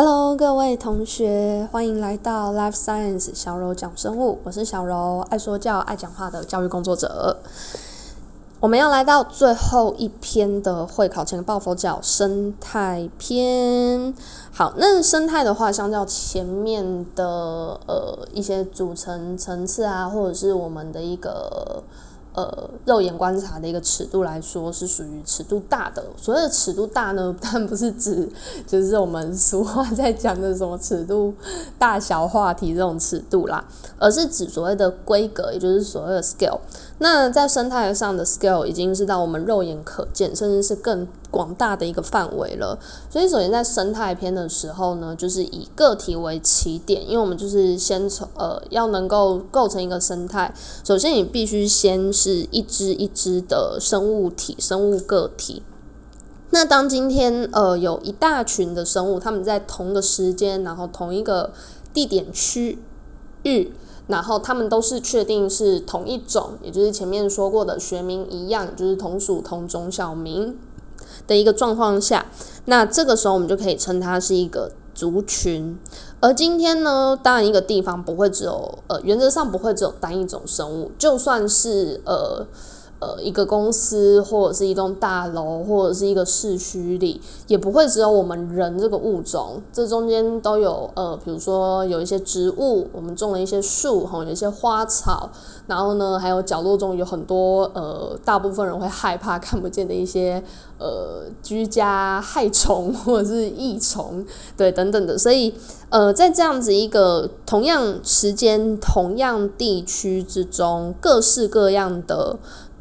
Hello，各位同学，欢迎来到 Life Science 小柔讲生物。我是小柔，爱说教、爱讲话的教育工作者。我们要来到最后一篇的会考前抱佛脚生态篇。好，那生态的话，相较前面的呃一些组成层次啊，或者是我们的一个。呃肉眼观察的一个尺度来说，是属于尺度大的。所谓的尺度大呢，但不是指就是我们俗话 在讲的什么尺度大小话题这种尺度啦，而是指所谓的规格，也就是所谓的 scale。那在生态上的 scale 已经是到我们肉眼可见，甚至是更广大的一个范围了。所以，首先在生态篇的时候呢，就是以个体为起点，因为我们就是先从呃要能够构成一个生态，首先你必须先是一只一只的生物体、生物个体。那当今天呃有一大群的生物，他们在同个时间，然后同一个地点区域。然后他们都是确定是同一种，也就是前面说过的学名一样，就是同属同种小名的一个状况下，那这个时候我们就可以称它是一个族群。而今天呢，当然一个地方不会只有呃，原则上不会只有单一种生物，就算是呃。呃，一个公司或者是一栋大楼或者是一个市区里，也不会只有我们人这个物种，这中间都有呃，比如说有一些植物，我们种了一些树，哈，有一些花草，然后呢，还有角落中有很多呃，大部分人会害怕看不见的一些呃居家害虫或者是益虫，对，等等的，所以呃，在这样子一个同样时间、同样地区之中，各式各样的。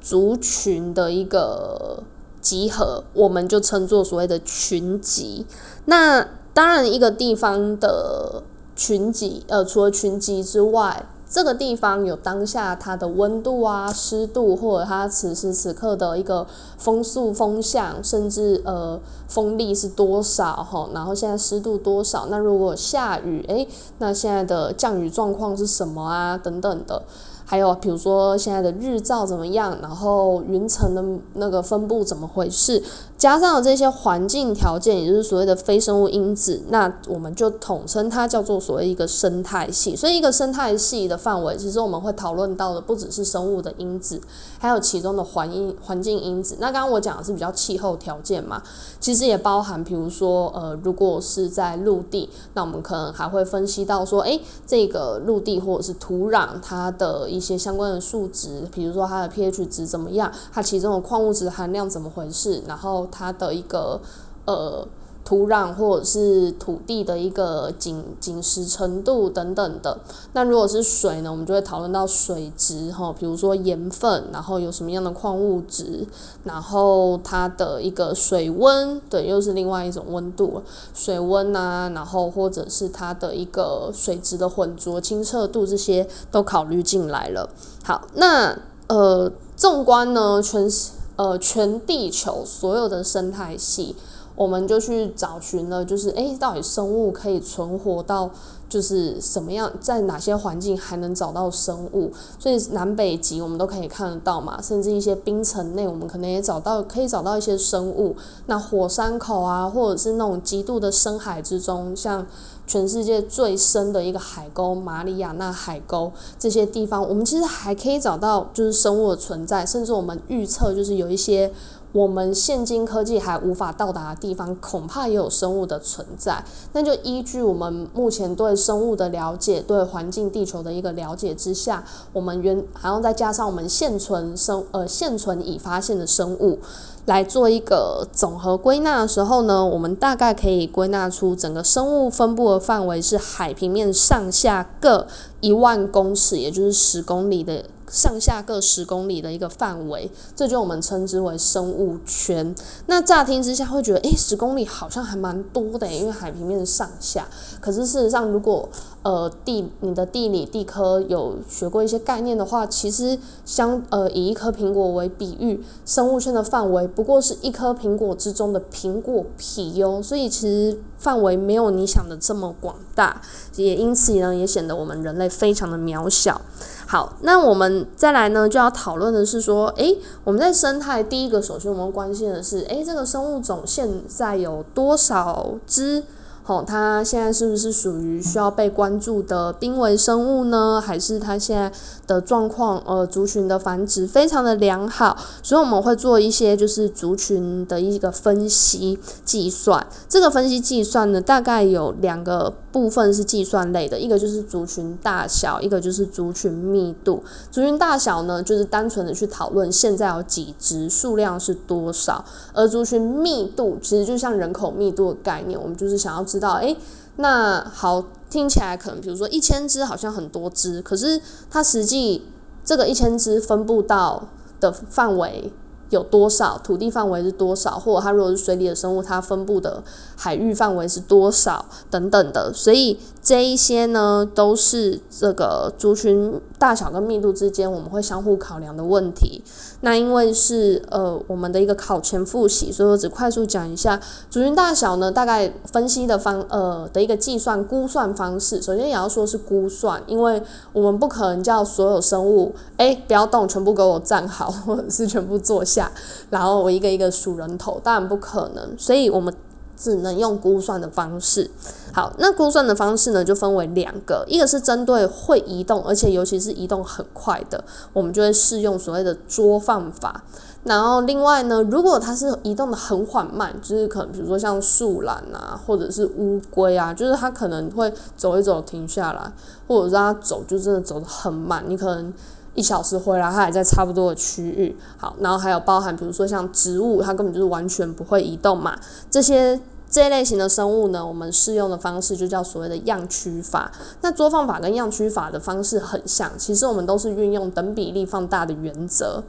族群的一个集合，我们就称作所谓的群集。那当然，一个地方的群集，呃，除了群集之外，这个地方有当下它的温度啊、湿度，或者它此时此刻的一个风速、风向，甚至呃风力是多少哈？然后现在湿度多少？那如果下雨，诶，那现在的降雨状况是什么啊？等等的。还有，比如说现在的日照怎么样，然后云层的那个分布怎么回事，加上了这些环境条件，也就是所谓的非生物因子，那我们就统称它叫做所谓一个生态系。所以，一个生态系的范围，其实我们会讨论到的不只是生物的因子，还有其中的环因环境因子。那刚刚我讲的是比较气候条件嘛，其实也包含，比如说呃，如果是在陆地，那我们可能还会分析到说，诶，这个陆地或者是土壤它的。一些相关的数值，比如说它的 pH 值怎么样，它其中的矿物质含量怎么回事，然后它的一个呃土壤或者是土地的一个紧紧实程度等等的。那如果是水呢，我们就会讨论到水质哈，比如说盐分，然后有什么样的矿物质，然后它的一个水温，对，又是另外一种温度，水温啊，然后或者是它的一个水质的浑浊、清澈度，这些都考虑进来了。好，那呃，纵观呢，全呃全地球所有的生态系。我们就去找寻了，就是诶，到底生物可以存活到就是什么样，在哪些环境还能找到生物？所以南北极我们都可以看得到嘛，甚至一些冰层内，我们可能也找到，可以找到一些生物。那火山口啊，或者是那种极度的深海之中，像全世界最深的一个海沟——马里亚纳海沟这些地方，我们其实还可以找到就是生物的存在，甚至我们预测就是有一些。我们现今科技还无法到达的地方，恐怕也有生物的存在。那就依据我们目前对生物的了解，对环境地球的一个了解之下，我们原还要再加上我们现存生呃现存已发现的生物，来做一个总和归纳的时候呢，我们大概可以归纳出整个生物分布的范围是海平面上下各一万公尺，也就是十公里的。上下各十公里的一个范围，这就我们称之为生物圈。那乍听之下会觉得，诶，十公里好像还蛮多的，因为海平面上下。可是事实上，如果呃地你的地理地科有学过一些概念的话，其实相呃以一颗苹果为比喻，生物圈的范围不过是一颗苹果之中的苹果皮哟。所以其实范围没有你想的这么广大，也因此呢，也显得我们人类非常的渺小。好，那我们再来呢，就要讨论的是说，诶，我们在生态第一个，首先我们关心的是，诶，这个生物种现在有多少只？哦，它现在是不是属于需要被关注的濒危生物呢？还是它现在的状况，呃，族群的繁殖非常的良好，所以我们会做一些就是族群的一个分析计算。这个分析计算呢，大概有两个部分是计算类的，一个就是族群大小，一个就是族群密度。族群大小呢，就是单纯的去讨论现在有几只，数量是多少，而族群密度其实就像人口密度的概念，我们就是想要知知道，诶，那好，听起来可能比如说一千只好像很多只，可是它实际这个一千只分布到的范围。有多少土地范围是多少，或者它如果是水里的生物，它分布的海域范围是多少等等的，所以这一些呢，都是这个族群大小跟密度之间我们会相互考量的问题。那因为是呃我们的一个考前复习，所以我只快速讲一下族群大小呢，大概分析的方呃的一个计算估算方式。首先也要说是估算，因为我们不可能叫所有生物哎不要动，全部给我站好，或者是全部坐下。然后我一个一个数人头，当然不可能，所以我们只能用估算的方式。好，那估算的方式呢，就分为两个，一个是针对会移动，而且尤其是移动很快的，我们就会适用所谓的捉放法。然后另外呢，如果它是移动的很缓慢，就是可能比如说像树懒啊，或者是乌龟啊，就是它可能会走一走停下来，或者是它走就真的走得很慢，你可能。一小时回来，它还在差不多的区域。好，然后还有包含，比如说像植物，它根本就是完全不会移动嘛。这些这一类型的生物呢，我们适用的方式就叫所谓的样区法。那作放法跟样区法的方式很像，其实我们都是运用等比例放大的原则。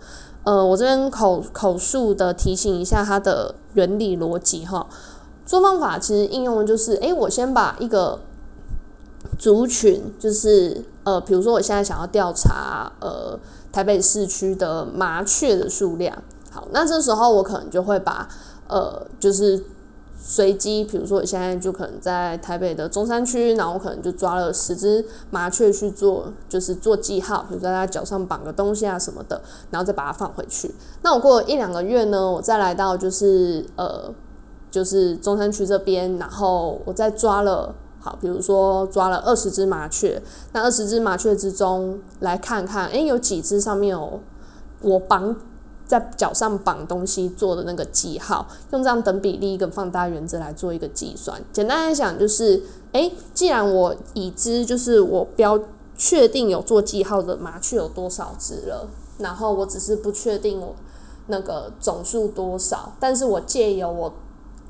呃，我这边口口述的提醒一下它的原理逻辑哈。作放法其实应用的就是，诶，我先把一个族群，就是。呃，比如说我现在想要调查呃台北市区的麻雀的数量，好，那这时候我可能就会把呃就是随机，比如说我现在就可能在台北的中山区，然后我可能就抓了十只麻雀去做，就是做记号，比如说在它脚上绑个东西啊什么的，然后再把它放回去。那我过了一两个月呢，我再来到就是呃就是中山区这边，然后我再抓了。好，比如说抓了二十只麻雀，那二十只麻雀之中来看看，诶，有几只上面有我绑在脚上绑东西做的那个记号，用这样等比例跟放大原则来做一个计算。简单来讲就是，诶，既然我已知就是我标确定有做记号的麻雀有多少只了，然后我只是不确定我那个总数多少，但是我借由我。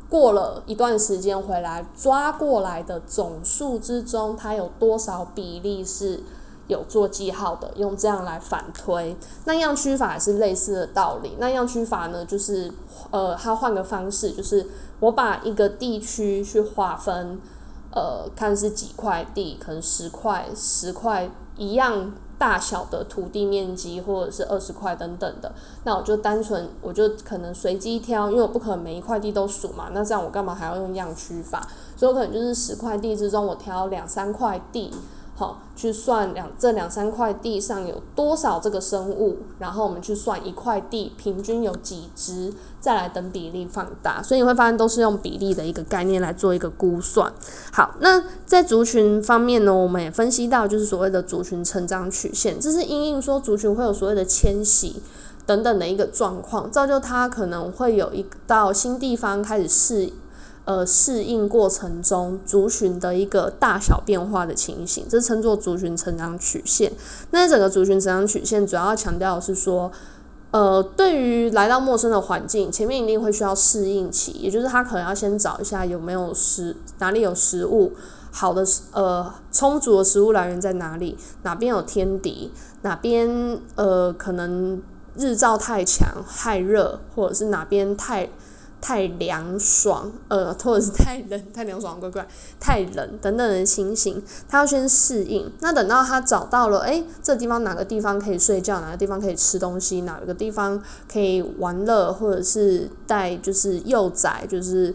过了一段时间回来抓过来的总数之中，它有多少比例是有做记号的？用这样来反推。那样区法也是类似的道理。那样区法呢，就是呃，它换个方式，就是我把一个地区去划分，呃，看是几块地，可能十块、十块一样。大小的土地面积，或者是二十块等等的，那我就单纯，我就可能随机挑，因为我不可能每一块地都数嘛，那这样我干嘛还要用样区法？所以我可能就是十块地之中，我挑两三块地。好，去算两这两三块地上有多少这个生物，然后我们去算一块地平均有几只，再来等比例放大，所以你会发现都是用比例的一个概念来做一个估算。好，那在族群方面呢，我们也分析到就是所谓的族群成长曲线，这是因应说族群会有所谓的迁徙等等的一个状况，造就它可能会有一到新地方开始适。呃，适应过程中族群的一个大小变化的情形，这称作族群成长曲线。那整个族群成长曲线主要强调的是说，呃，对于来到陌生的环境，前面一定会需要适应期，也就是他可能要先找一下有没有食，哪里有食物，好的，呃，充足的食物来源在哪里，哪边有天敌，哪边呃可能日照太强太热，或者是哪边太。太凉爽，呃，或者是太冷、太凉爽，怪怪，太冷等等的情形，他要先适应。那等到他找到了，诶，这地方哪个地方可以睡觉，哪个地方可以吃东西，哪个地方可以玩乐，或者是带就是幼崽，就是。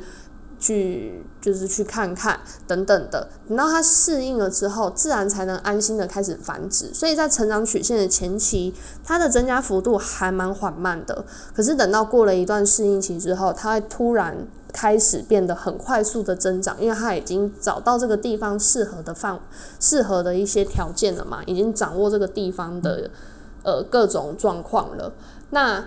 去就是去看看等等的，等到它适应了之后，自然才能安心的开始繁殖。所以在成长曲线的前期，它的增加幅度还蛮缓慢的。可是等到过了一段适应期之后，它会突然开始变得很快速的增长，因为它已经找到这个地方适合的范适合的一些条件了嘛，已经掌握这个地方的呃各种状况了。那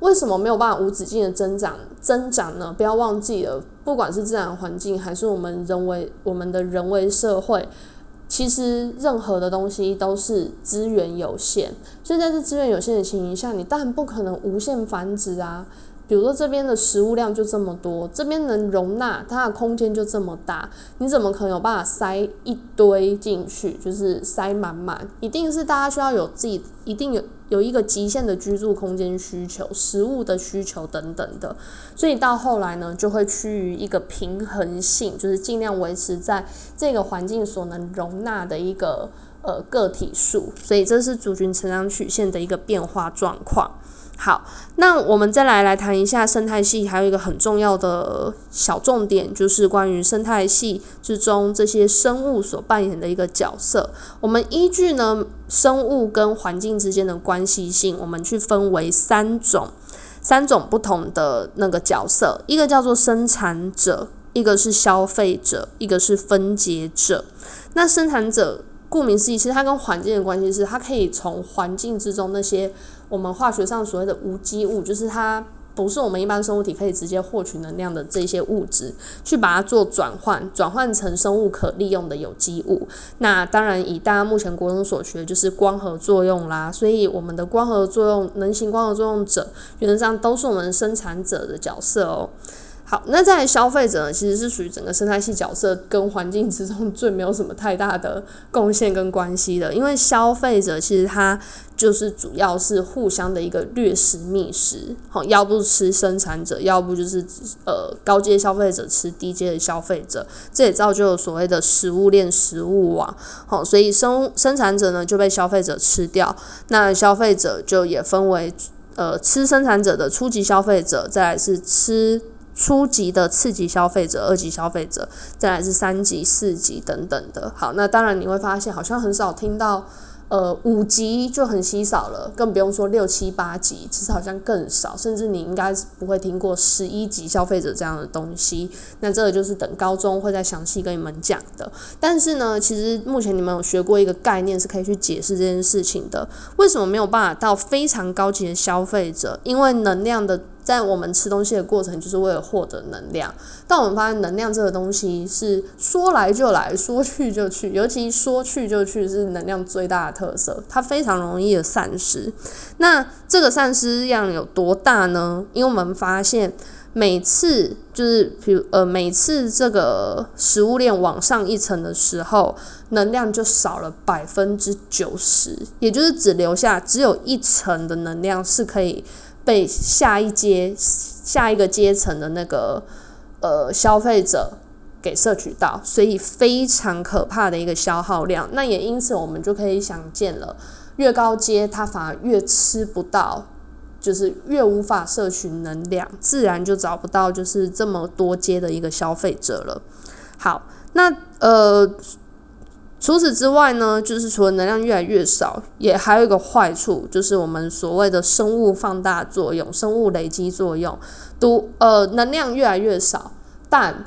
为什么没有办法无止境的增长增长呢？不要忘记了，不管是自然环境还是我们人为我们的人为社会。其实任何的东西都是资源有限，所以在这资源有限的情形下，你当然不可能无限繁殖啊。比如说这边的食物量就这么多，这边能容纳它的空间就这么大，你怎么可能有办法塞一堆进去，就是塞满满？一定是大家需要有自己，一定有有一个极限的居住空间需求、食物的需求等等的，所以到后来呢，就会趋于一个平衡性，就是尽量维持在这个环境所能容纳的一个呃个体数，所以这是族群成长曲线的一个变化状况。好，那我们再来来谈一下生态系，还有一个很重要的小重点，就是关于生态系之中这些生物所扮演的一个角色。我们依据呢生物跟环境之间的关系性，我们去分为三种，三种不同的那个角色，一个叫做生产者，一个是消费者，一个是分解者。那生产者顾名思义，其实它跟环境的关系是，它可以从环境之中那些。我们化学上所谓的无机物，就是它不是我们一般生物体可以直接获取能量的这些物质，去把它做转换，转换成生物可利用的有机物。那当然，以大家目前国中所学，就是光合作用啦。所以我们的光合作用，能行光合作用者，原则上都是我们生产者的角色哦。好，那在消费者，其实是属于整个生态系角色跟环境之中最没有什么太大的贡献跟关系的，因为消费者其实它就是主要是互相的一个掠食觅食，好，要不吃生产者，要不就是呃高阶消费者吃低阶的消费者，这也造就了所谓的食物链、食物网，好，所以生生产者呢就被消费者吃掉，那消费者就也分为呃吃生产者的初级消费者，再来是吃。初级的次级消费者、二级消费者，再来是三级、四级等等的。好，那当然你会发现，好像很少听到，呃，五级就很稀少了，更不用说六七八级，其实好像更少，甚至你应该不会听过十一级消费者这样的东西。那这个就是等高中会再详细跟你们讲的。但是呢，其实目前你们有学过一个概念，是可以去解释这件事情的。为什么没有办法到非常高级的消费者？因为能量的。在我们吃东西的过程，就是为了获得能量。但我们发现，能量这个东西是说来就来，说去就去，尤其说去就去是能量最大的特色，它非常容易的散失。那这个散失量有多大呢？因为我们发现，每次就是比如呃，每次这个食物链往上一层的时候，能量就少了百分之九十，也就是只留下只有一层的能量是可以。被下一阶、下一个阶层的那个呃消费者给摄取到，所以非常可怕的一个消耗量。那也因此，我们就可以想见了，越高阶它反而越吃不到，就是越无法摄取能量，自然就找不到就是这么多阶的一个消费者了。好，那呃。除此之外呢，就是除了能量越来越少，也还有一个坏处，就是我们所谓的生物放大作用、生物累积作用，毒呃能量越来越少，但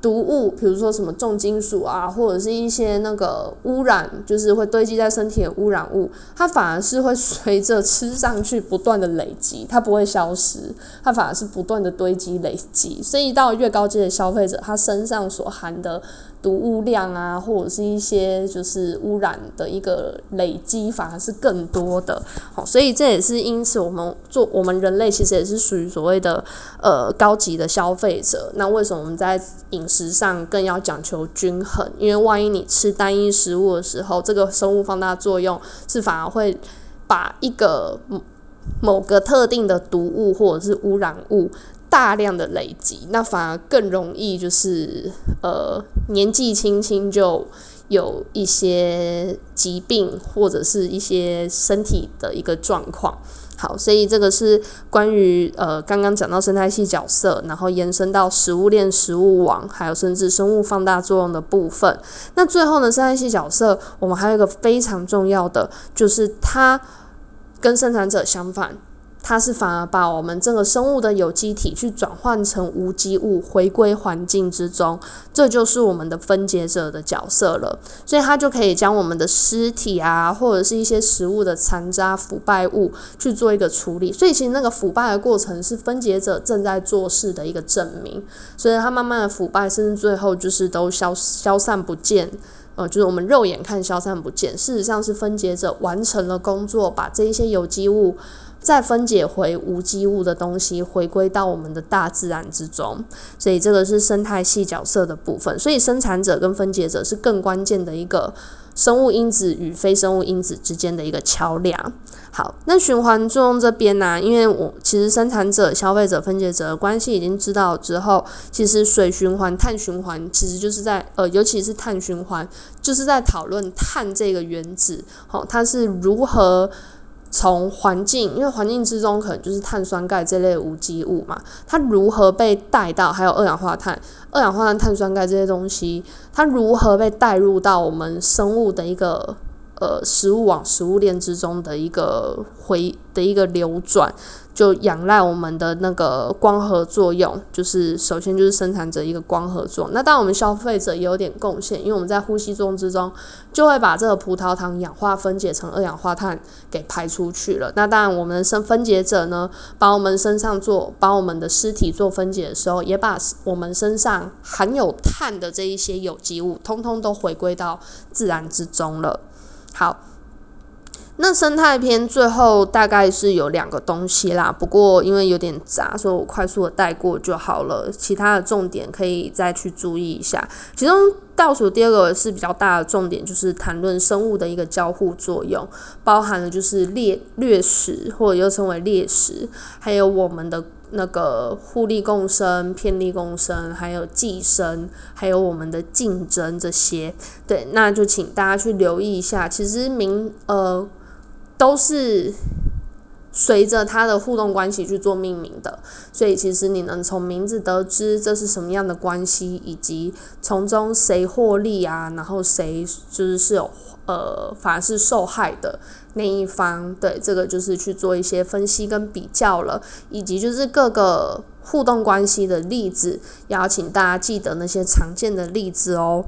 毒物，比如说什么重金属啊，或者是一些那个污染，就是会堆积在身体的污染物，它反而是会随着吃上去不断的累积，它不会消失，它反而是不断的堆积累积，所以到越高阶的消费者，他身上所含的。毒物量啊，或者是一些就是污染的一个累积，反而是更多的。好，所以这也是因此，我们做我们人类其实也是属于所谓的呃高级的消费者。那为什么我们在饮食上更要讲求均衡？因为万一你吃单一食物的时候，这个生物放大作用是反而会把一个某个特定的毒物或者是污染物。大量的累积，那反而更容易就是呃年纪轻轻就有一些疾病或者是一些身体的一个状况。好，所以这个是关于呃刚刚讲到生态系角色，然后延伸到食物链、食物网，还有甚至生物放大作用的部分。那最后呢，生态系角色我们还有一个非常重要的，就是它跟生产者相反。它是反而把我们这个生物的有机体去转换成无机物，回归环境之中，这就是我们的分解者的角色了。所以它就可以将我们的尸体啊，或者是一些食物的残渣、腐败物去做一个处理。所以其实那个腐败的过程是分解者正在做事的一个证明。所以它慢慢的腐败，甚至最后就是都消消散不见。呃，就是我们肉眼看消散不见，事实上是分解者完成了工作，把这一些有机物再分解回无机物的东西，回归到我们的大自然之中。所以这个是生态系角色的部分。所以生产者跟分解者是更关键的一个。生物因子与非生物因子之间的一个桥梁。好，那循环作用这边呢、因为我其实生产者、消费者、分解者的关系已经知道之后，其实水循环、碳循环其实就是在呃，尤其是碳循环，就是在讨论碳这个原子，好、它是如何。从环境，因为环境之中可能就是碳酸钙这类无机物嘛，它如何被带到，还有二氧化碳、二氧化碳、碳酸钙这些东西，它如何被带入到我们生物的一个呃食物网、食物链之中的一个回的一个流转。就仰赖我们的那个光合作用，就是首先就是生产者一个光合作用。那当然我们消费者也有点贡献，因为我们在呼吸作用之中，就会把这个葡萄糖氧化分解成二氧化碳给排出去了。那当然我们的生分解者呢，把我们身上做，把我们的尸体做分解的时候，也把我们身上含有碳的这一些有机物，通通都回归到自然之中了。好。那生态篇最后大概是有两个东西啦，不过因为有点杂，所以我快速的带过就好了。其他的重点可以再去注意一下。其中倒数第二个是比较大的重点，就是谈论生物的一个交互作用，包含了就是猎掠食或者又称为猎食，还有我们的那个互利共生、偏利共生，还有寄生，还有我们的竞争这些。对，那就请大家去留意一下。其实名呃。都是随着它的互动关系去做命名的，所以其实你能从名字得知这是什么样的关系，以及从中谁获利啊，然后谁就是是有呃反而是受害的那一方，对，这个就是去做一些分析跟比较了，以及就是各个互动关系的例子，邀请大家记得那些常见的例子哦。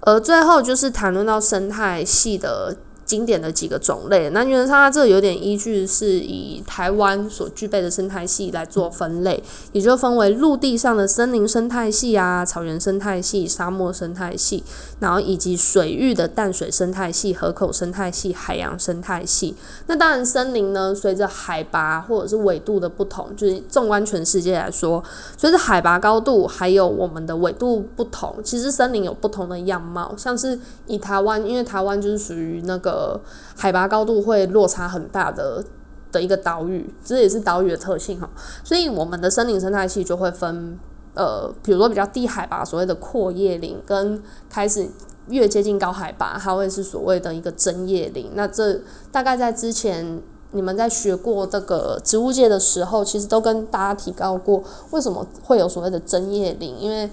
而最后就是谈论到生态系的。经典的几个种类，那原则上它这有点依据是以台湾所具备的生态系来做分类，也就分为陆地上的森林生态系啊、草原生态系、沙漠生态系，然后以及水域的淡水生态系、河口生态系、海洋生态系。那当然，森林呢，随着海拔或者是纬度的不同，就是纵观全世界来说，随着海拔高度还有我们的纬度不同，其实森林有不同的样貌。像是以台湾，因为台湾就是属于那个。呃，海拔高度会落差很大的的一个岛屿，这也是岛屿的特性哈。所以我们的森林生态系就会分，呃，比如说比较低海拔，所谓的阔叶林，跟开始越接近高海拔，它会是所谓的一个针叶林。那这大概在之前你们在学过这个植物界的时候，其实都跟大家提到过，为什么会有所谓的针叶林？因为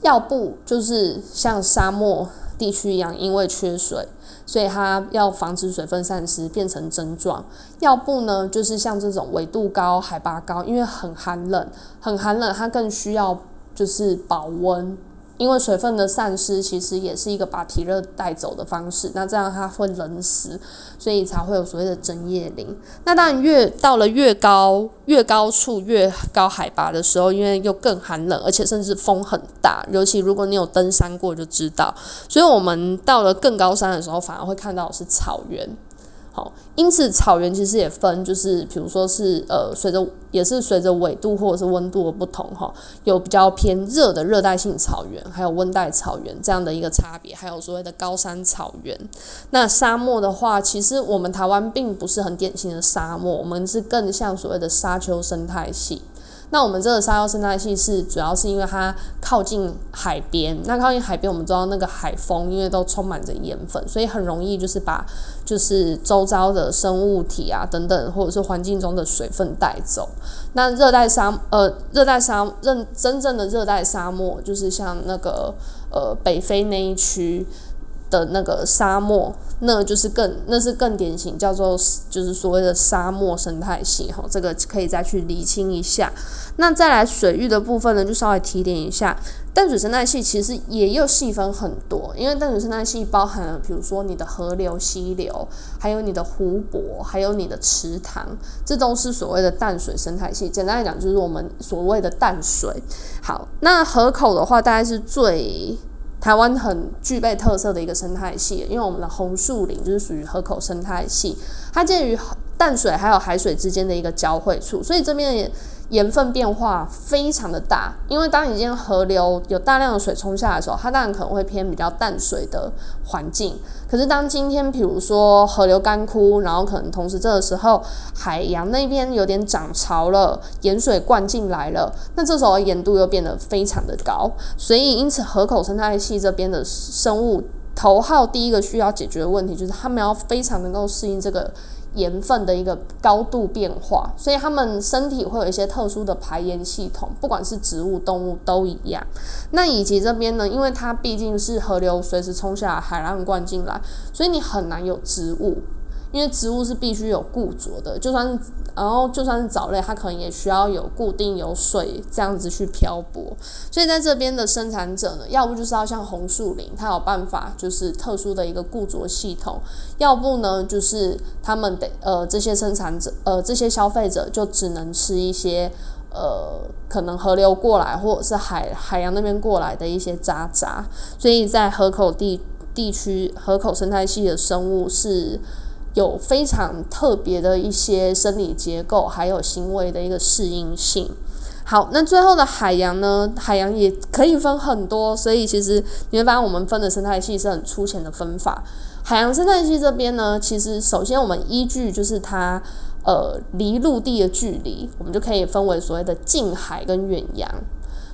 要不就是像沙漠地区一样，因为缺水。所以它要防止水分散失，变成针状；要不呢，就是像这种纬度高、海拔高，因为很寒冷，很寒冷，它更需要就是保温。因为水分的散失其实也是一个把体热带走的方式，那这样它会冷死，所以才会有所谓的针叶林。那当然越到了越高、越高处、越高海拔的时候，因为又更寒冷，而且甚至风很大，尤其如果你有登山过就知道。所以我们到了更高山的时候，反而会看到是草原。好，因此草原其实也分，就是比如说是呃，随着也是随着纬度或者是温度的不同，哈，有比较偏热的热带性草原，还有温带草原这样的一个差别，还有所谓的高山草原。那沙漠的话，其实我们台湾并不是很典型的沙漠，我们是更像所谓的沙丘生态系。那我们这个沙丘生态系是主要是因为它靠近海边，那靠近海边，我们知道那个海风因为都充满着盐分，所以很容易就是把就是周遭的生物体啊等等，或者是环境中的水分带走。那热带沙呃热带沙认真正的热带沙漠，就是像那个呃北非那一区。的那个沙漠，那就是更那是更典型，叫做就是所谓的沙漠生态系哈，这个可以再去厘清一下。那再来水域的部分呢，就稍微提点一下，淡水生态系其实也有细分很多，因为淡水生态系包含了比如说你的河流、溪流，还有你的湖泊，还有你的池塘，这都是所谓的淡水生态系。简单来讲，就是我们所谓的淡水。好，那河口的话，大概是最。台湾很具备特色的一个生态系，因为我们的红树林就是属于河口生态系，它介于淡水还有海水之间的一个交汇处，所以这边也。盐分变化非常的大，因为当你今天河流有大量的水冲下来的时候，它当然可能会偏比较淡水的环境。可是当今天比如说河流干枯，然后可能同时这个时候海洋那边有点涨潮了，盐水灌进来了，那这时候盐度又变得非常的高。所以因此河口生态系这边的生物头号第一个需要解决的问题，就是他们要非常能够适应这个。盐分的一个高度变化，所以它们身体会有一些特殊的排盐系统，不管是植物、动物都一样。那以及这边呢，因为它毕竟是河流随时冲下来，海浪灌进来，所以你很难有植物。因为植物是必须有固着的，就算是然后就算是藻类，它可能也需要有固定有水这样子去漂泊。所以在这边的生产者呢，要不就是要像红树林，它有办法就是特殊的一个固着系统；要不呢，就是他们得呃这些生产者呃这些消费者就只能吃一些呃可能河流过来或者是海海洋那边过来的一些渣渣。所以在河口地地区河口生态系的生物是。有非常特别的一些生理结构，还有行为的一个适应性。好，那最后的海洋呢？海洋也可以分很多，所以其实你会发现我们分的生态系是很粗浅的分法。海洋生态系这边呢，其实首先我们依据就是它呃离陆地的距离，我们就可以分为所谓的近海跟远洋。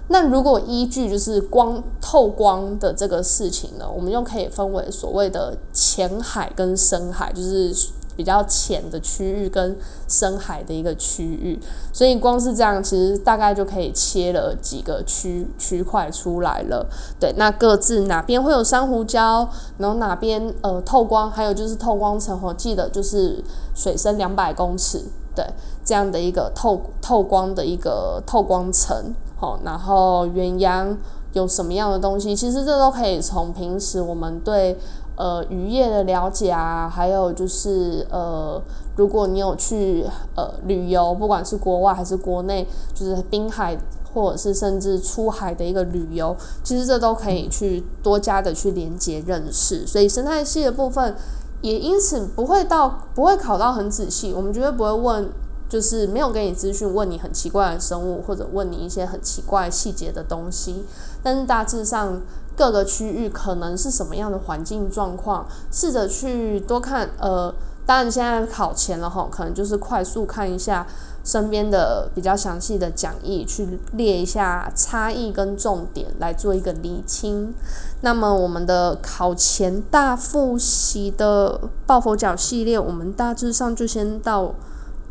那如果依据就是光透光的这个事情呢，我们又可以分为所谓的浅海跟深海，就是比较浅的区域跟深海的一个区域。所以光是这样，其实大概就可以切了几个区区块出来了。对，那各自哪边会有珊瑚礁，然后哪边呃透光，还有就是透光层，我记得就是水深两百公尺，对，这样的一个透透光的一个透光层。好，然后远洋有什么样的东西？其实这都可以从平时我们对呃渔业的了解啊，还有就是呃，如果你有去呃旅游，不管是国外还是国内，就是滨海或者是甚至出海的一个旅游，其实这都可以去多加的去连接认识。所以生态系的部分也因此不会到不会考到很仔细，我们绝对不会问。就是没有给你资讯，问你很奇怪的生物，或者问你一些很奇怪细节的东西。但是大致上各个区域可能是什么样的环境状况，试着去多看。呃，当然现在考前了哈，可能就是快速看一下身边的比较详细的讲义，去列一下差异跟重点，来做一个厘清。那么我们的考前大复习的抱佛脚系列，我们大致上就先到。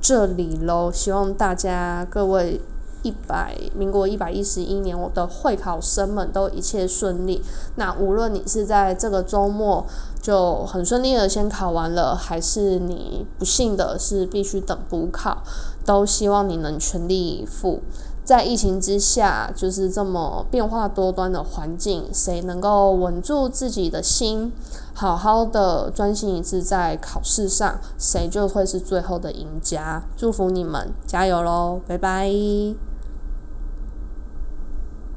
这里喽，希望大家各位一百民国一百一十一年我的会考生们都一切顺利。那无论你是在这个周末就很顺利的先考完了，还是你不幸的是必须等补考，都希望你能全力以赴。在疫情之下，就是这么变化多端的环境，谁能够稳住自己的心，好好的专心一次在考试上，谁就会是最后的赢家。祝福你们，加油喽！拜拜。